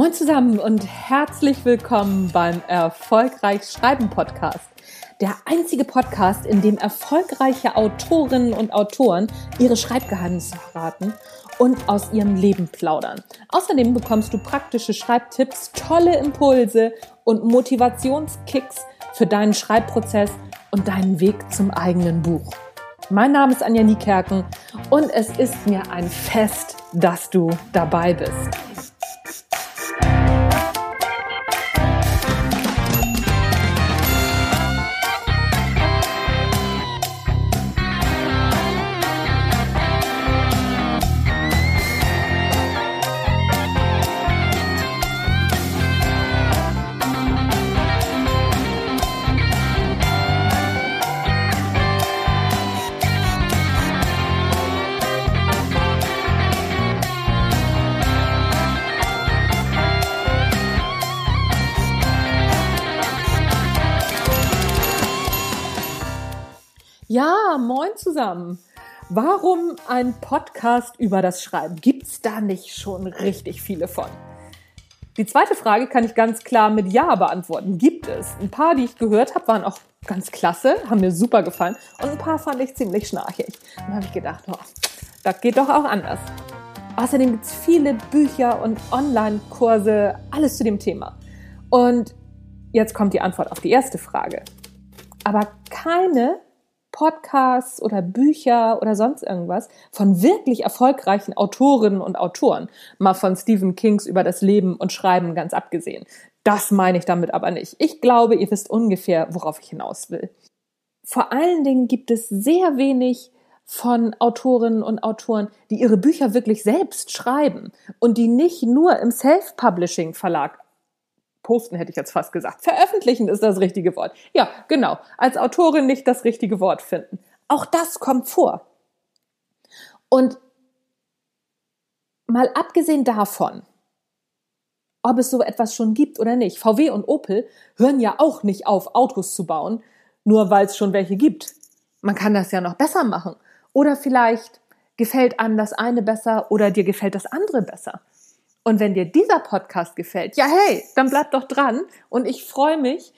Moin zusammen und herzlich willkommen beim Erfolgreich Schreiben Podcast. Der einzige Podcast, in dem erfolgreiche Autorinnen und Autoren ihre Schreibgeheimnisse verraten und aus ihrem Leben plaudern. Außerdem bekommst du praktische Schreibtipps, tolle Impulse und Motivationskicks für deinen Schreibprozess und deinen Weg zum eigenen Buch. Mein Name ist Anja Niekerken und es ist mir ein Fest, dass du dabei bist. Moin zusammen. Warum ein Podcast über das Schreiben? Gibt's da nicht schon richtig viele von? Die zweite Frage kann ich ganz klar mit Ja beantworten. Gibt es. Ein paar, die ich gehört habe, waren auch ganz klasse, haben mir super gefallen. Und ein paar fand ich ziemlich schnarchig. Dann habe ich gedacht, oh, das geht doch auch anders. Außerdem gibt es viele Bücher und Online-Kurse, alles zu dem Thema. Und jetzt kommt die Antwort auf die erste Frage. Aber keine Podcasts oder Bücher oder sonst irgendwas von wirklich erfolgreichen Autorinnen und Autoren, mal von Stephen Kings über das Leben und Schreiben ganz abgesehen. Das meine ich damit aber nicht. Ich glaube, ihr wisst ungefähr, worauf ich hinaus will. Vor allen Dingen gibt es sehr wenig von Autorinnen und Autoren, die ihre Bücher wirklich selbst schreiben und die nicht nur im Self-Publishing-Verlag posten hätte ich jetzt fast gesagt. Veröffentlichen ist das richtige Wort. Ja, genau. Als Autorin nicht das richtige Wort finden. Auch das kommt vor. Und mal abgesehen davon, ob es so etwas schon gibt oder nicht. VW und Opel hören ja auch nicht auf, Autos zu bauen, nur weil es schon welche gibt. Man kann das ja noch besser machen. Oder vielleicht gefällt einem das eine besser oder dir gefällt das andere besser. Und wenn dir dieser Podcast gefällt, ja hey, dann bleib doch dran. Und ich freue mich,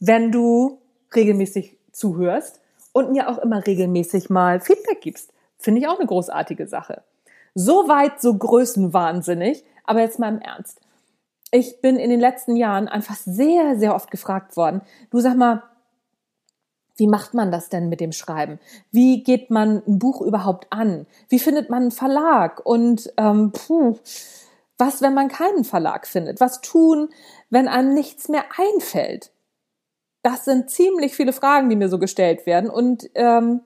wenn du regelmäßig zuhörst und mir auch immer regelmäßig mal Feedback gibst. Finde ich auch eine großartige Sache. So weit, so größenwahnsinnig. Aber jetzt mal im Ernst. Ich bin in den letzten Jahren einfach sehr, sehr oft gefragt worden. Du sag mal, wie macht man das denn mit dem Schreiben? Wie geht man ein Buch überhaupt an? Wie findet man einen Verlag? Und ähm, puh, was, wenn man keinen Verlag findet? Was tun, wenn einem nichts mehr einfällt? Das sind ziemlich viele Fragen, die mir so gestellt werden und ähm,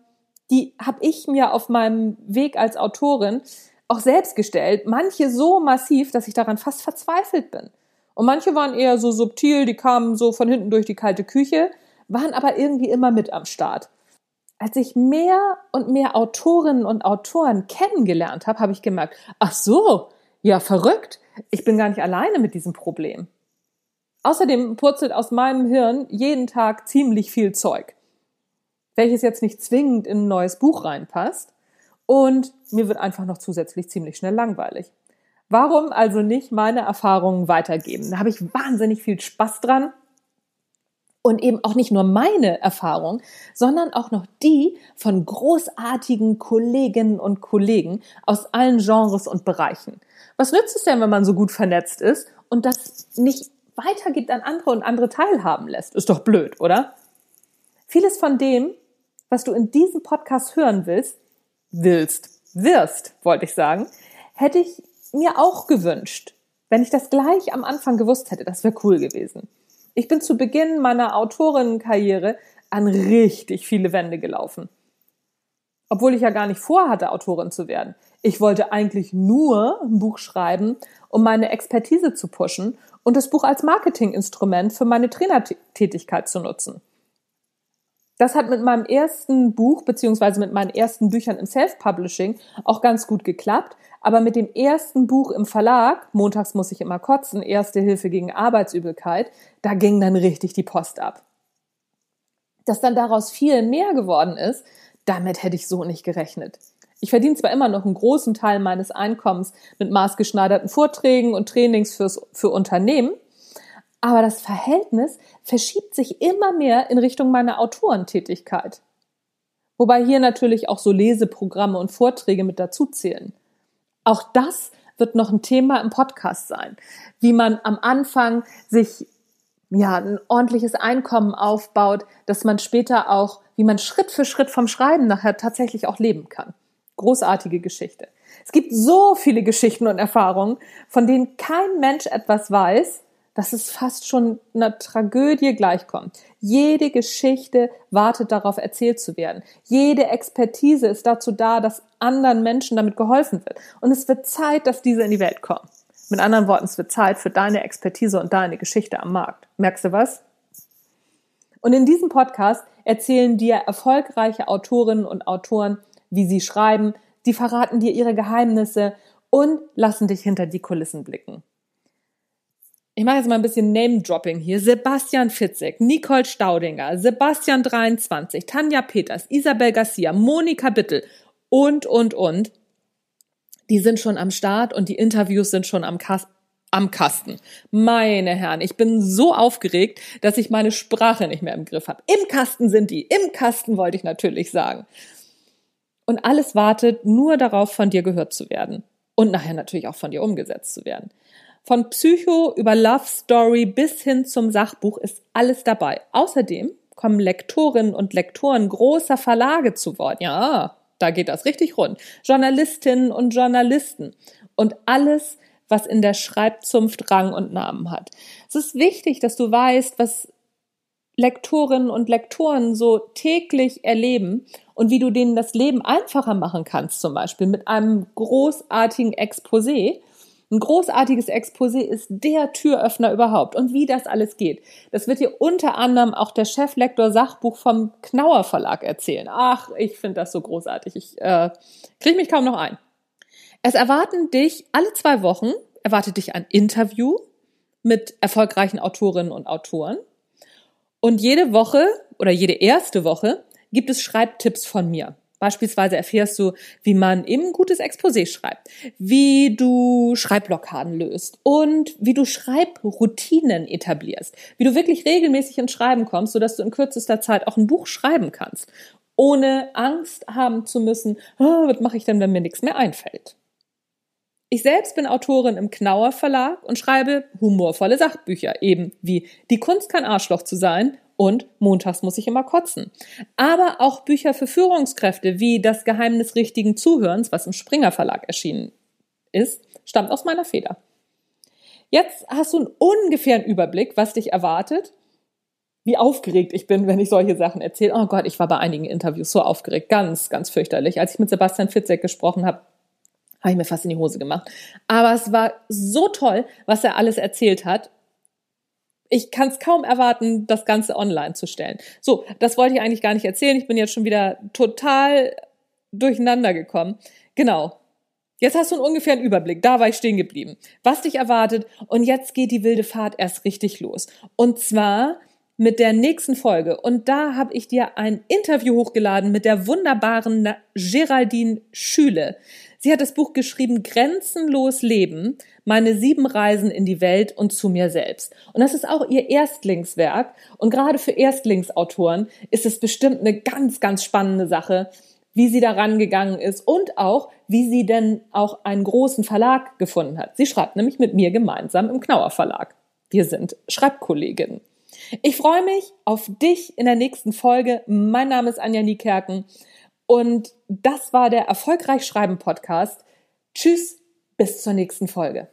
die habe ich mir auf meinem Weg als Autorin auch selbst gestellt. Manche so massiv, dass ich daran fast verzweifelt bin. Und manche waren eher so subtil, die kamen so von hinten durch die kalte Küche, waren aber irgendwie immer mit am Start. Als ich mehr und mehr Autorinnen und Autoren kennengelernt habe, habe ich gemerkt, ach so, ja, verrückt. Ich bin gar nicht alleine mit diesem Problem. Außerdem purzelt aus meinem Hirn jeden Tag ziemlich viel Zeug, welches jetzt nicht zwingend in ein neues Buch reinpasst. Und mir wird einfach noch zusätzlich ziemlich schnell langweilig. Warum also nicht meine Erfahrungen weitergeben? Da habe ich wahnsinnig viel Spaß dran und eben auch nicht nur meine Erfahrung, sondern auch noch die von großartigen Kolleginnen und Kollegen aus allen Genres und Bereichen. Was nützt es denn, wenn man so gut vernetzt ist und das nicht weitergibt an andere und andere teilhaben lässt? Ist doch blöd, oder? Vieles von dem, was du in diesem Podcast hören willst, willst, wirst, wollte ich sagen, hätte ich mir auch gewünscht, wenn ich das gleich am Anfang gewusst hätte. Das wäre cool gewesen. Ich bin zu Beginn meiner Autorinnenkarriere an richtig viele Wände gelaufen. Obwohl ich ja gar nicht vorhatte, Autorin zu werden. Ich wollte eigentlich nur ein Buch schreiben, um meine Expertise zu pushen und das Buch als Marketinginstrument für meine Trainertätigkeit zu nutzen. Das hat mit meinem ersten Buch beziehungsweise mit meinen ersten Büchern im Self-Publishing auch ganz gut geklappt. Aber mit dem ersten Buch im Verlag, Montags muss ich immer kotzen, Erste Hilfe gegen Arbeitsübelkeit, da ging dann richtig die Post ab. Dass dann daraus viel mehr geworden ist, damit hätte ich so nicht gerechnet. Ich verdiene zwar immer noch einen großen Teil meines Einkommens mit maßgeschneiderten Vorträgen und Trainings fürs, für Unternehmen, aber das Verhältnis verschiebt sich immer mehr in Richtung meiner Autorentätigkeit. Wobei hier natürlich auch so Leseprogramme und Vorträge mit dazu zählen. Auch das wird noch ein Thema im Podcast sein, wie man am Anfang sich ja ein ordentliches Einkommen aufbaut, dass man später auch, wie man Schritt für Schritt vom Schreiben nachher tatsächlich auch leben kann. Großartige Geschichte. Es gibt so viele Geschichten und Erfahrungen, von denen kein Mensch etwas weiß, dass es fast schon einer Tragödie gleichkommt. Jede Geschichte wartet darauf, erzählt zu werden. Jede Expertise ist dazu da, dass anderen Menschen damit geholfen wird. Und es wird Zeit, dass diese in die Welt kommen. Mit anderen Worten, es wird Zeit für deine Expertise und deine Geschichte am Markt. Merkst du was? Und in diesem Podcast erzählen dir erfolgreiche Autorinnen und Autoren, wie sie schreiben, die verraten dir ihre Geheimnisse und lassen dich hinter die Kulissen blicken ich mache jetzt mal ein bisschen Name-Dropping hier. Sebastian Fitzek, Nicole Staudinger, Sebastian 23, Tanja Peters, Isabel Garcia, Monika Bittel und, und, und. Die sind schon am Start und die Interviews sind schon am, Kas am Kasten. Meine Herren, ich bin so aufgeregt, dass ich meine Sprache nicht mehr im Griff habe. Im Kasten sind die. Im Kasten wollte ich natürlich sagen. Und alles wartet nur darauf, von dir gehört zu werden. Und nachher natürlich auch von dir umgesetzt zu werden. Von Psycho über Love Story bis hin zum Sachbuch ist alles dabei. Außerdem kommen Lektorinnen und Lektoren großer Verlage zu Wort. Ja, da geht das richtig rund. Journalistinnen und Journalisten und alles, was in der Schreibzunft Rang und Namen hat. Es ist wichtig, dass du weißt, was Lektorinnen und Lektoren so täglich erleben und wie du denen das Leben einfacher machen kannst, zum Beispiel mit einem großartigen Exposé ein großartiges Exposé ist der Türöffner überhaupt. Und wie das alles geht, das wird dir unter anderem auch der Cheflektor Sachbuch vom Knauer Verlag erzählen. Ach, ich finde das so großartig. Ich äh, kriege mich kaum noch ein. Es erwarten dich alle zwei Wochen, erwartet dich ein Interview mit erfolgreichen Autorinnen und Autoren. Und jede Woche oder jede erste Woche gibt es Schreibtipps von mir. Beispielsweise erfährst du, wie man eben gutes Exposé schreibt, wie du Schreibblockaden löst und wie du Schreibroutinen etablierst, wie du wirklich regelmäßig ins Schreiben kommst, sodass du in kürzester Zeit auch ein Buch schreiben kannst, ohne Angst haben zu müssen, oh, was mache ich denn, wenn mir nichts mehr einfällt. Ich selbst bin Autorin im Knauer Verlag und schreibe humorvolle Sachbücher, eben wie Die Kunst kein Arschloch zu sein und montags muss ich immer kotzen. Aber auch Bücher für Führungskräfte wie Das Geheimnis richtigen Zuhörens, was im Springer Verlag erschienen ist, stammt aus meiner Feder. Jetzt hast du einen ungefähren Überblick, was dich erwartet, wie aufgeregt ich bin, wenn ich solche Sachen erzähle. Oh Gott, ich war bei einigen Interviews so aufgeregt, ganz, ganz fürchterlich. Als ich mit Sebastian Fitzek gesprochen habe, habe ich mir fast in die Hose gemacht. Aber es war so toll, was er alles erzählt hat ich kann es kaum erwarten, das Ganze online zu stellen. So, das wollte ich eigentlich gar nicht erzählen. Ich bin jetzt schon wieder total durcheinander gekommen. Genau. Jetzt hast du einen ungefähren Überblick. Da war ich stehen geblieben. Was dich erwartet. Und jetzt geht die wilde Fahrt erst richtig los. Und zwar mit der nächsten Folge. Und da habe ich dir ein Interview hochgeladen mit der wunderbaren Geraldine Schüle. Sie hat das Buch geschrieben Grenzenlos Leben, meine sieben Reisen in die Welt und zu mir selbst. Und das ist auch ihr Erstlingswerk. Und gerade für Erstlingsautoren ist es bestimmt eine ganz, ganz spannende Sache, wie sie da rangegangen ist und auch, wie sie denn auch einen großen Verlag gefunden hat. Sie schreibt nämlich mit mir gemeinsam im Knauer Verlag. Wir sind Schreibkolleginnen. Ich freue mich auf dich in der nächsten Folge. Mein Name ist Anja Niekerken. Und das war der Erfolgreich Schreiben Podcast. Tschüss, bis zur nächsten Folge.